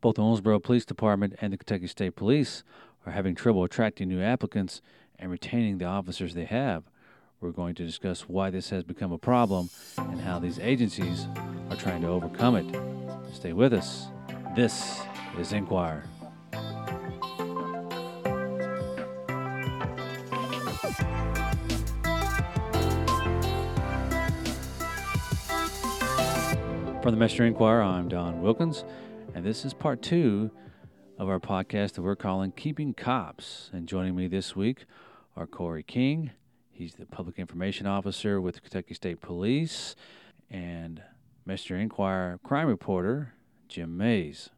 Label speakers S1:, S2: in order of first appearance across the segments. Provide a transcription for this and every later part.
S1: Both the Owensboro Police Department and the Kentucky State Police are having trouble attracting new applicants and retaining the officers they have. We're going to discuss why this has become a problem and how these agencies are trying to overcome it. Stay with us. This is Inquire. From the Messenger Inquirer, I'm Don Wilkins, and this is part two of our podcast that we're calling Keeping Cops. And joining me this week are Corey King. He's the Public Information Officer with the Kentucky State Police, and Messenger Inquirer crime reporter Jim Mayse.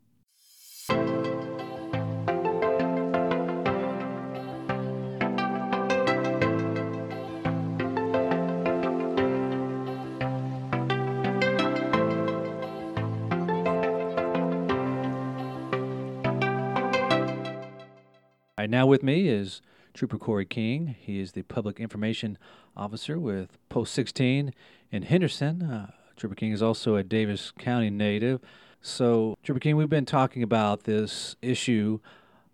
S1: Now with me is Trooper Corey King. He is the Public Information Officer with Post 16 in Henderson. Uh, Trooper King is also a Daviess County native. So, Trooper King, we've been talking about this issue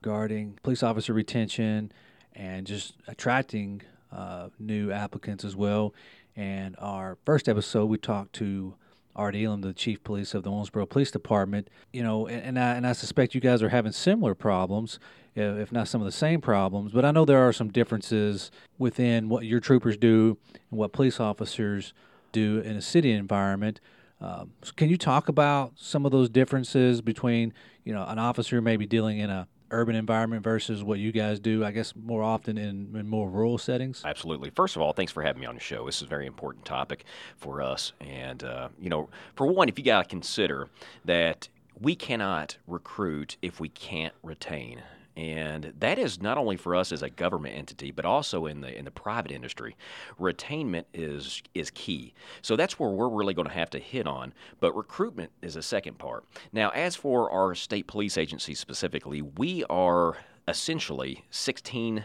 S1: regarding police officer retention and just attracting uh, new applicants as well. And our first episode, we talked to Art Ealum, the chief police of the Owensboro Police Department. You know, and, and I and I suspect you guys are having similar problems, if not some of the same problems. But I know there are some differences within what your troopers do and what police officers do in a city environment. Um, so can you talk about some of those differences between you know an officer maybe dealing in a urban environment versus what you guys do? I guess more often in, in more rural settings.
S2: Absolutely. First of all, thanks for having me on the show. This is a very important topic for us. And, uh, you know, for one, if you got to consider that we cannot recruit if we can't retain. And that is not only for us as a government entity, but also in the in the private industry. Retainment is is key. So that's where we're really going to have to hit on. But recruitment is a second part. Now, as for our state police agency specifically, we are essentially 16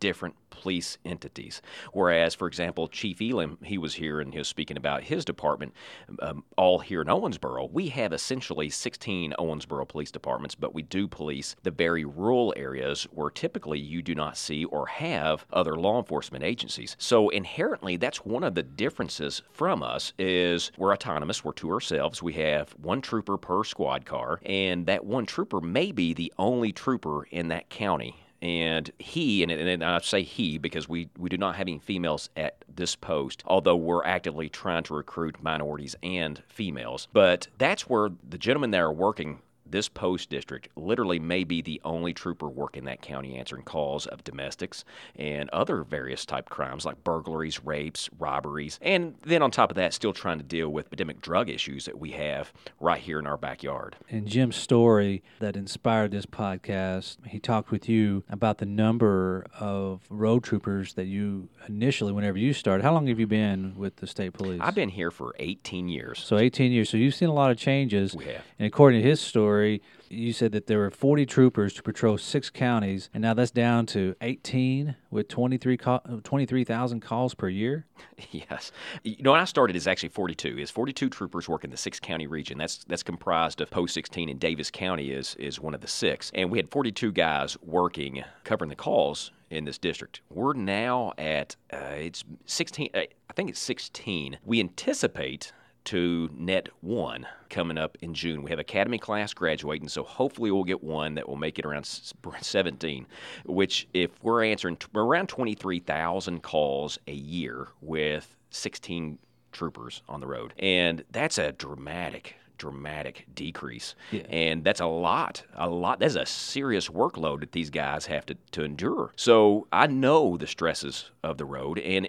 S2: different police entities. Whereas, for example, Chief Ealum, he was here and he was speaking about his department, um, all here in Owensboro. We have essentially 16 Owensboro police departments, but we do police the very rural areas where typically you do not see or have other law enforcement agencies. So inherently, that's one of the differences from us is we're autonomous. We're to ourselves. We have one trooper per squad car, and that one trooper may be the only trooper in that county and he and, and I say he because we, we do not have any females at this post, although we're actively trying to recruit minorities and females. But that's where the gentlemen that are working this post district literally may be the only trooper working that county answering calls of domestics and other various type crimes like burglaries, rapes, robberies, and then on top of that, still trying to deal with epidemic drug issues that we have right here in our backyard.
S1: And Jim's story that inspired this podcast, he talked with you about the number of road troopers that you initially, whenever you started. How long have you been with the state police?
S2: I've been here for 18 years.
S1: So 18 years. So you've seen a lot of changes.
S2: We have.
S1: And according to his story, you said that there were 40 troopers to patrol six counties, and now that's down to 18 with 23 23,000 calls per year.
S2: Yes, you know when I started, it's actually 42. Is 42 troopers work in the six county region. That's that's comprised of Post 16 and Daviess County is is one of the six, and we had 42 guys working covering the calls in this district. We're now at uh, it's 16. Uh, I think it's 16. We anticipate to net one coming up in June. We have Academy class graduating, so hopefully we'll get one that will make it around 17, which, if we're answering t- around 23,000 calls a year with 16 troopers on the road. And that's a dramatic dramatic decrease.
S1: Yeah.
S2: And that's a lot, a lot. That's a serious workload that these guys have to, to endure. So I know the stresses of the road, and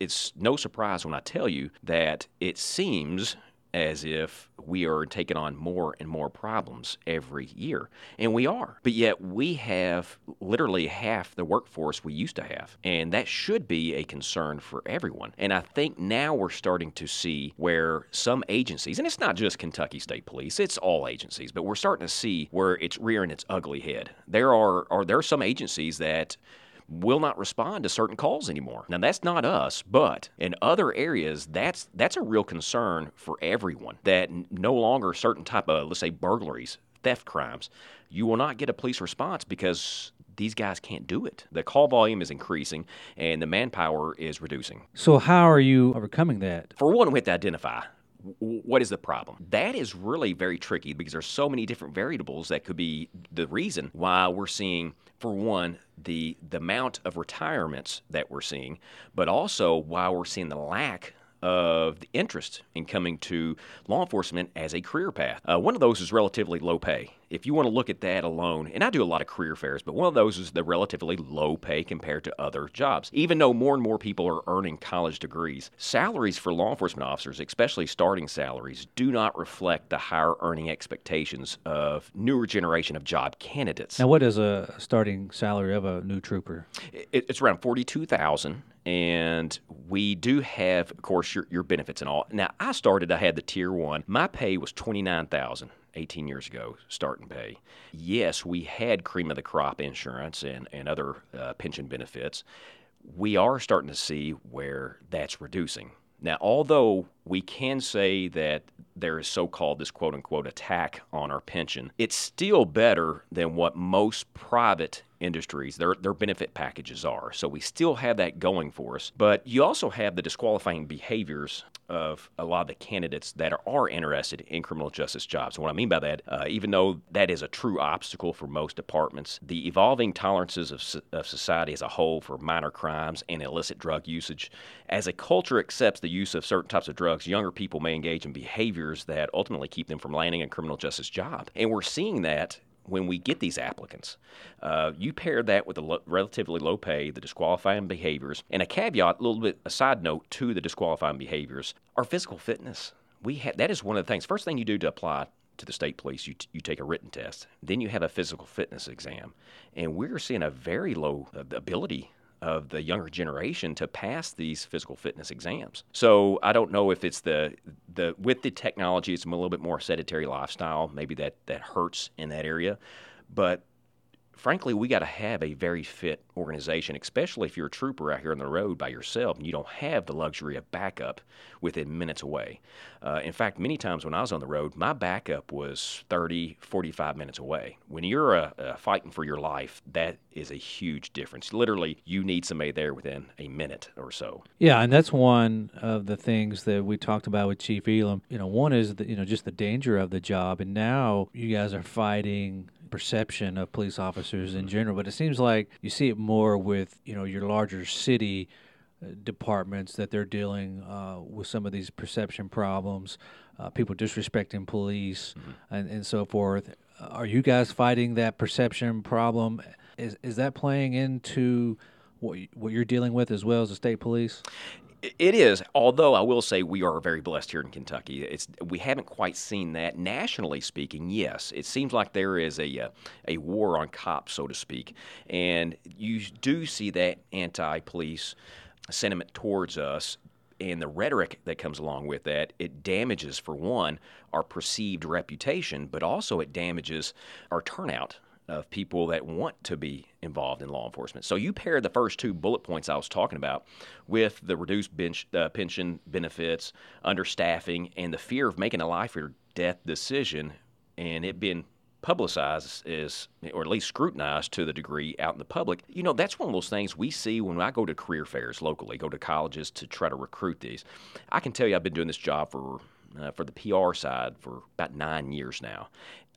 S2: it's, no surprise when I tell you that it seems as if we are taking on more and more problems every year. And we are. But yet we have literally half the workforce we used to have. And that should be a concern for everyone. And I think now we're starting to see where some agencies, and it's not just Kentucky State Police, it's all agencies, but we're starting to see where it's rearing its ugly head. There are, are there are some agencies that will not respond to certain calls anymore. Now that's not us, but in other areas that's that's a real concern for everyone that no longer certain type of let's say burglaries theft crimes, you will not get a police response because these guys can't do it. The call volume is increasing and the manpower is reducing.
S1: So, how are you overcoming that?
S2: For one, we have to identify what is the problem? That is really very tricky because there's so many different variables that could be the reason why we're seeing, for one, the the amount of retirements that we're seeing, but also why we're seeing the lack of the interest in coming to law enforcement as a career path. Uh, one of those is relatively low pay. If you want to look at that alone, and I do a lot of career fairs, but one of those is the relatively low pay compared to other jobs. Even though more and more people are earning college degrees, salaries for law enforcement officers, especially starting salaries, do not reflect the higher earning expectations of newer generation of job candidates.
S1: Now, what is a starting salary of a new trooper?
S2: It, it's around forty-two thousand and we do have, of course, your, your benefits and all. Now, I started, I had the tier one. My pay was twenty nine thousand. 18 years ago, starting pay. Yes, we had cream of the crop insurance and, and other uh, pension benefits. We are starting to see where that's reducing. Now, although we can say that there is so called this quote unquote attack on our pension, it's still better than what most private industries, their, their benefit packages are. So we still have that going for us. But you also have the disqualifying behaviors of a lot of the candidates that are, interested in criminal justice jobs. And what I mean by that, uh, even though that is a true obstacle for most departments, the evolving tolerances of, of society as a whole for minor crimes and illicit drug usage, as a culture accepts the use of certain types of drugs, younger people may engage in behaviors that ultimately keep them from landing a criminal justice job. And we're seeing that when we get these applicants. Uh, you pair that with the lo- relatively low pay, the disqualifying behaviors, and a caveat, a little bit a side note to the disqualifying behaviors, our physical fitness. We ha- that is one of the things. First thing you do to apply to the state police, you, t- you take a written test, then you have a physical fitness exam, and we're seeing a very low uh, ability of the younger generation to pass these physical fitness exams. So I don't know if it's the the with the technology, it's a little bit more sedentary lifestyle. Maybe that that hurts in that area, but frankly, we got to have a very fit organization, especially if you're a trooper out here on the road by yourself and you don't have the luxury of backup within minutes away. Uh, in fact, many times when I was on the road, my backup was 30, 45 minutes away. When you're uh, uh, fighting for your life, that is a huge difference. Literally, you need somebody there within a minute or so.
S1: Yeah, and that's one of the things that we talked about with Chief Ealum. You know, one is the, you know just the danger of the job, and now you guys are fighting perception of police officers in general, but it seems like you see it more with you know your larger city uh, departments that they're dealing uh, with some of these perception problems, uh, people disrespecting police, mm-hmm. and, and so forth. Are you guys fighting that perception problem? Is is that playing into what what you're dealing with as well as the state police?
S2: It is, although I will say we are very blessed here in Kentucky. It's we haven't quite seen that nationally speaking. Yes, it seems like there is a uh, a war on cops, so to speak, and you do see that anti-police sentiment towards us and the rhetoric that comes along with that, it damages, for one, our perceived reputation, but also it damages our turnout of people that want to be involved in law enforcement. So you pair the first two bullet points I was talking about with the reduced bench, uh, pension benefits, understaffing, and the fear of making a life or death decision, and it being publicized is, or at least scrutinized to the degree out in the public. You know, that's one of those things we see when I go to career fairs locally, go to colleges to try to recruit these. I can tell you, I've been doing this job for uh, for the PR side for about nine years now.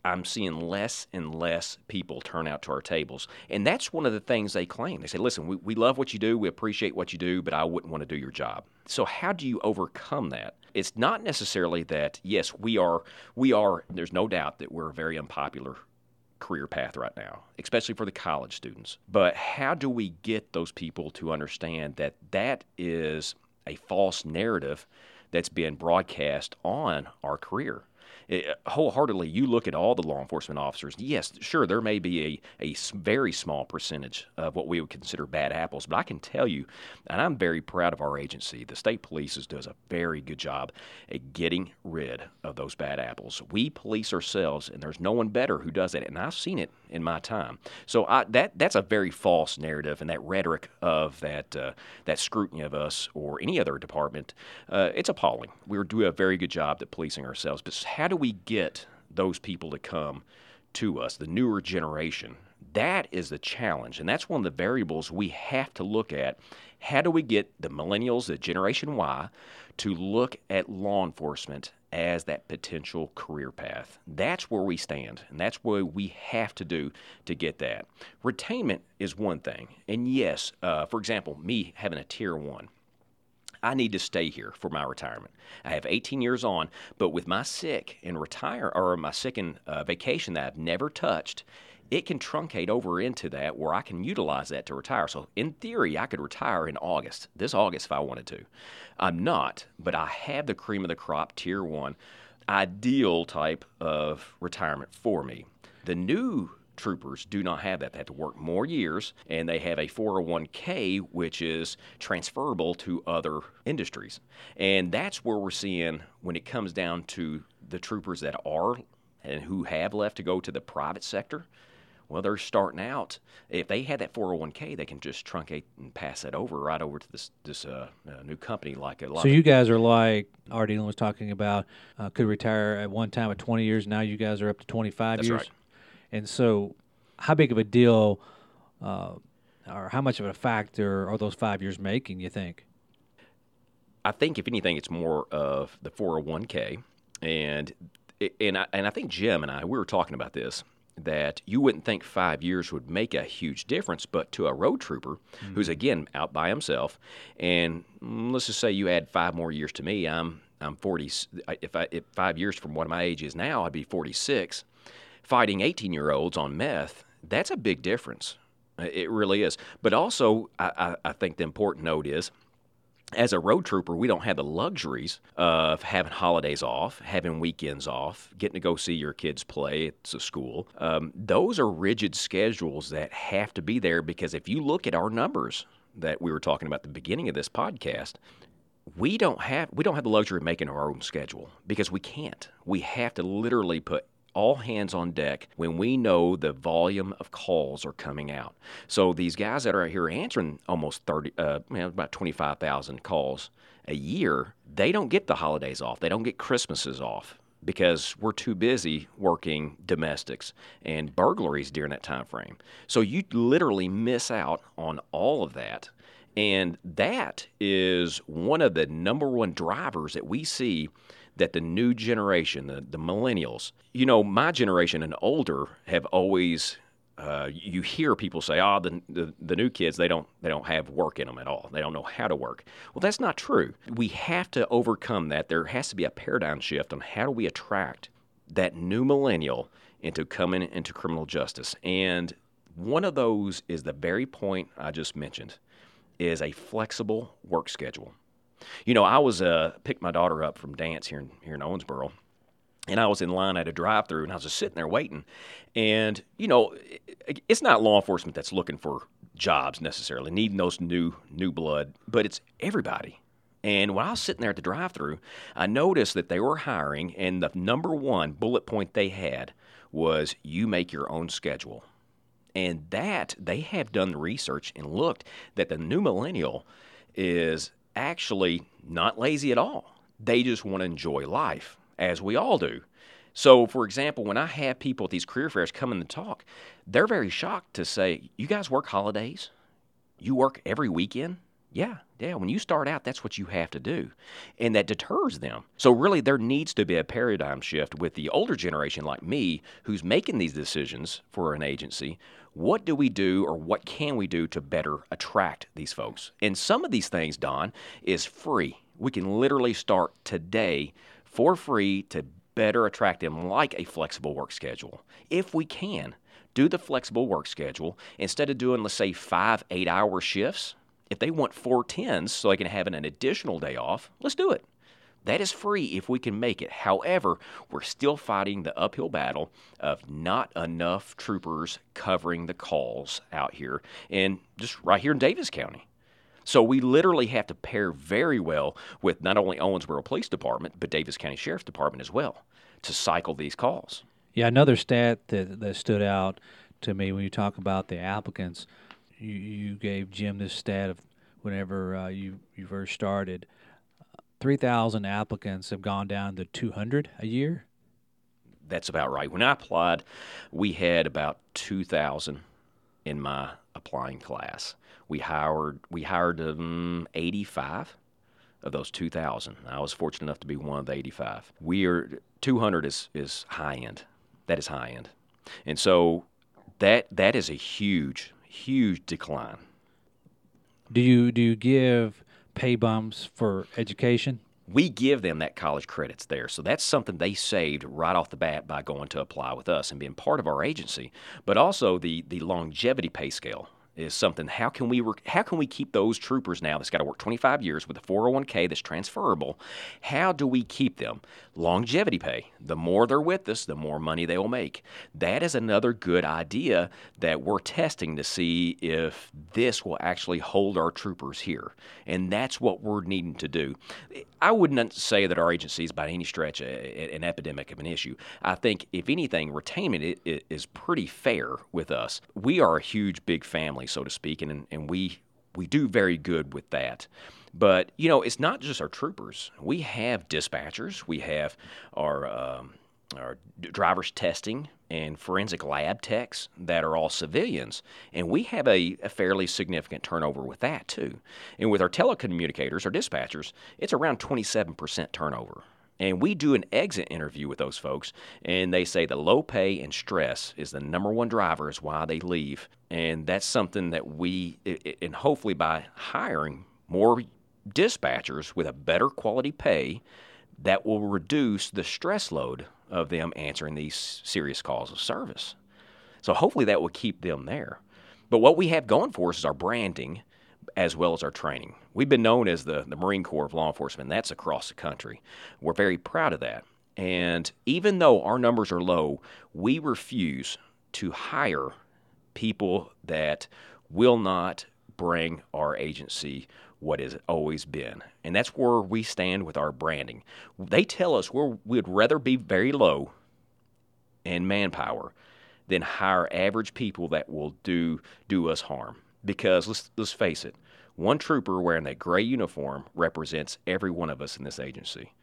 S2: I'm seeing less and less people turn out to our tables. And that's one of the things they claim. They say, listen, we, we love what you do, we appreciate what you do, but I wouldn't want to do your job. So how do you overcome that? It's not necessarily that, yes, we are we are there's no doubt that we're a very unpopular career path right now, especially for the college students. But how do we get those people to understand that that is a false narrative that's been broadcast on our career? It, eh, wholeheartedly, you look at all the law enforcement officers. Yes, sure, there may be a, a very small percentage of what we would consider bad apples, but I can tell you, and I'm very proud of our agency, the state police does a very good job at getting rid of those bad apples. We police ourselves, and there's no one better who does that, and I've seen it in my time. So I, that that's a very false narrative, and that rhetoric of that uh, that scrutiny of us or any other department, uh, it's appalling. We do a very good job at policing ourselves, but how do we get those people to come to us, the newer generation. That is the challenge, and that's one of the variables we have to look at. How do we get the millennials, the Generation Y, to look at law enforcement as that potential career path? That's where we stand, and that's what we have to do to get that. Retainment is one thing, and yes, uh, for example, me having a tier one. I need to stay here for my retirement. I have 18 years on, but with my sick and retire or my sick and uh, vacation that I've never touched, it can truncate over into that where I can utilize that to retire. So in theory, I could retire in August, this August if I wanted to. I'm not, but I have the cream of the crop tier one ideal type of retirement for me. The new troopers do not have that. They have to work more years, and they have a 401k, which is transferable to other industries. And that's where we're seeing when it comes down to the troopers that are and who have left to go to the private sector. Well, they're starting out. If they had that 401k, they can just truncate and pass that over right over to this this uh, uh, new company like a lot.
S1: So you guys are like Dylan was talking about, uh, could retire at one time at 20 years. Now you guys are up to 25
S2: That's
S1: years.
S2: right.
S1: And so, how big of a deal, uh, or how much of a factor are those five years making? You think?
S2: I think if anything, it's more of the 401k, and and I, and I think Jim and I we were talking about this that you wouldn't think five years would make a huge difference, but to a road trooper mm-hmm. who's again out by himself, and let's just say you add five more years to me, I'm I'm 40. If I if five years from what my age is now, I'd be 46. Fighting 18 year olds on meth, that's a big difference. It really is. But also, I, I, think the important note is as a road trooper, we don't have the luxuries of having holidays off, having weekends off, getting to go see your kids play at the school. Um, those are rigid schedules that have to be there because if you look at our numbers that we were talking about at the beginning of this podcast, we don't have we don't have the luxury of making our own schedule because we can't. We have to literally put all hands on deck when we know the volume of calls are coming out. So these guys that are out here answering almost 30, uh, about 25,000 calls a year, they don't get the holidays off. They don't get Christmases off because we're too busy working domestics and burglaries during that time frame. So you literally miss out on all of that. And that is one of the number one drivers that we see that the new generation, the, the millennials, you know, my generation and older have always uh, you hear people say, "Oh, the, the, the new kids they don't they don't have work in them at all. They don't know how to work." Well, that's not true. We have to overcome that. There has to be a paradigm shift on how do we attract that new millennial into coming into criminal justice. And one of those is the very point I just mentioned, is a flexible work schedule. You know, I was uh, picked my daughter up from dance here in here in Owensboro, and I was in line at a drive-through, and I was just sitting there waiting. And you know, it's not law enforcement that's looking for jobs necessarily, needing those new new blood, but it's everybody. And when I was sitting there at the drive-through, I noticed that they were hiring, and the number one bullet point they had was you make your own schedule. And that they have done the research and looked that the new millennial is actually not lazy at all. They just want to enjoy life, as we all do. So, for example, when I have people at these career fairs come in to talk, they're very shocked to say, You guys work holidays? You work every weekend? Yeah, yeah. When you start out, that's what you have to do. And that deters them. So, really, there needs to be a paradigm shift with the older generation like me who's making these decisions for an agency. What do we do or what can we do to better attract these folks? And some of these things, Don, is free. We can literally start today for free to better attract them, like a flexible work schedule. If we can, do the flexible work schedule instead of doing, let's say, five eight hour shifts if they want four tens so they can have an additional day off, let's do it. That is free if we can make it. However, we're still fighting the uphill battle of not enough troopers covering the calls out here and just right here in Daviess County. So we literally have to pair very well with not only Owensboro Police Department, but Daviess County Sheriff's Department as well to cycle these calls.
S1: Yeah, another stat that, that stood out to me when you talk about the applicants – you, you gave Jim this stat of whenever uh, you you first started, three thousand applicants have gone down to two hundred a year.
S2: that's about right. When I applied, we had about 2,000 in my applying class. We hired we hired um, 85 of those 2,000. I was fortunate enough to be one of the 85. We are 200 is is high end. That is high end, and so that that is a huge huge decline.
S1: Do you do you give pay bumps for education?
S2: we give them that college credits there. So that's something they saved right off the bat by going to apply with us and being part of our agency. But also the the longevity pay scale is something. How can we how can we keep those troopers now that's got to work 25 years with a 401k that's transferable? How do we keep them? Longevity pay. The more they're with us, the more money they will make. That is another good idea that we're testing to see if this will actually hold our troopers here, and that's what we're needing to do. I wouldn't say that our agency is by any stretch a, an epidemic of an issue. I think if anything, retainment is pretty fair with us. We are a huge, big family so to speak, and and we we do very good with that. But you know, it's not just our troopers. We have dispatchers. We have our um, our drivers testing and forensic lab techs that are all civilians, and we have a, a, fairly significant turnover with that too. And with our telecommunicators, our dispatchers, it's around 27% turnover. And we do an exit interview with those folks, and they say the low pay and stress is the number one driver is why they leave. And that's something that we, and hopefully by hiring more dispatchers with a better quality pay, that will reduce the stress load of them answering these serious calls of service. So hopefully that will keep them there. But what we have going for us is our branding as well as our training. We've been known as the, the Marine Corps of law enforcement. That's across the country. We're very proud of that. And even though our numbers are low, we refuse to hire people that will not bring our agency what has always been. And that's where we stand with our branding. They tell us we would rather be very low in manpower than hire average people that will do do us harm because let's let's face it, one trooper wearing that gray uniform represents every one of us in this agency.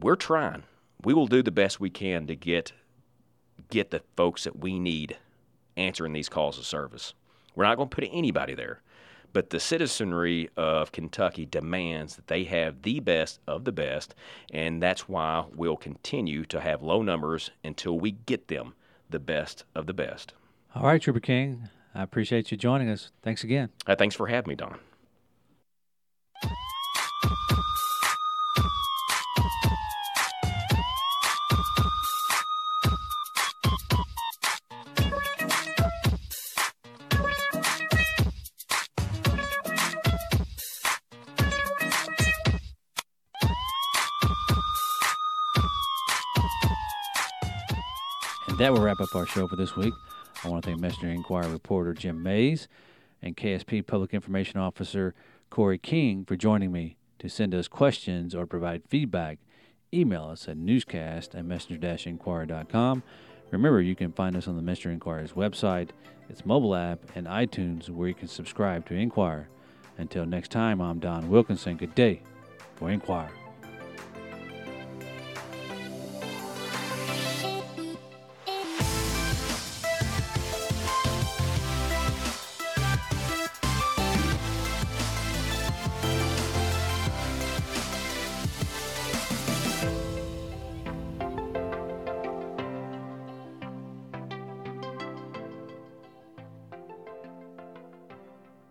S2: We're trying. We will do the best we can to get get the folks that we need answering these calls of service. We're not going to put anybody there. But the citizenry of Kentucky demands that they have the best of the best, and that's why we'll continue to have low numbers until we get them the best of the best.
S1: All right, Trooper King. I appreciate you joining us. Thanks again.
S2: Uh, thanks for having me, Don.
S1: And that will wrap up our show for this week. I want to thank Messenger Inquirer reporter Jim Mayse and KSP Public Information Officer Corey King for joining me to send us questions or provide feedback. Email us at newscast at messenger-inquirer.com. Remember, you can find us on the Messenger Inquirer's website, its mobile app, and iTunes where you can subscribe to Inquirer. Until next time, I'm Don Wilkinson. Good day for Inquirer.